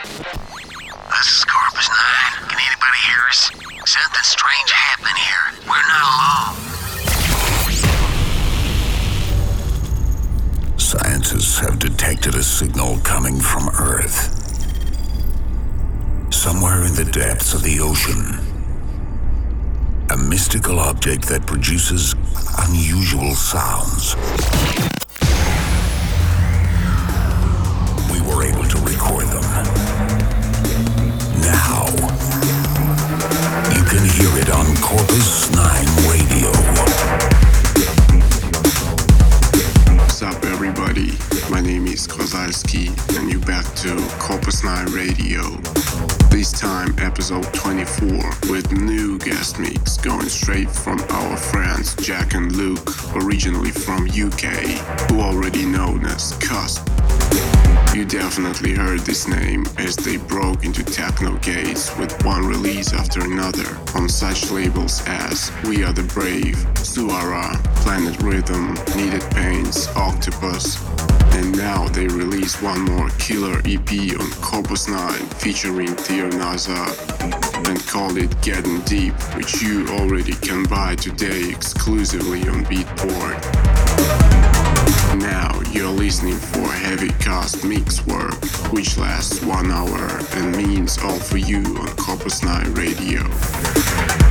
This is Korpus 9. Can anybody hear us? Something strange happened here. We're not alone. Scientists have detected a signal coming from Earth. Somewhere in the depths of the ocean. A mystical object that produces unusual sounds. We were able to record them. Can hear it on Korpus 9 Radio. What's up, everybody? My name is Kwazalski, and you're back to Korpus 9 Radio. This time, episode 24, with new guest mix going straight from our friends Jack and Luke, originally from UK, who already known as KUSP. You definitely heard this name as they broke into techno gates with one release after another on such labels as We Are the Brave, Suara, Planet Rhythm, Needed Pains, Octopus, and now they release one more killer EP on Korpus 9 featuring Theo Naza and called it Getting Deep, which you already can buy today exclusively on Beatport. Now you're listening for heavy cast mix work, which lasts one hour and means all for you on Korpus 9 Radio.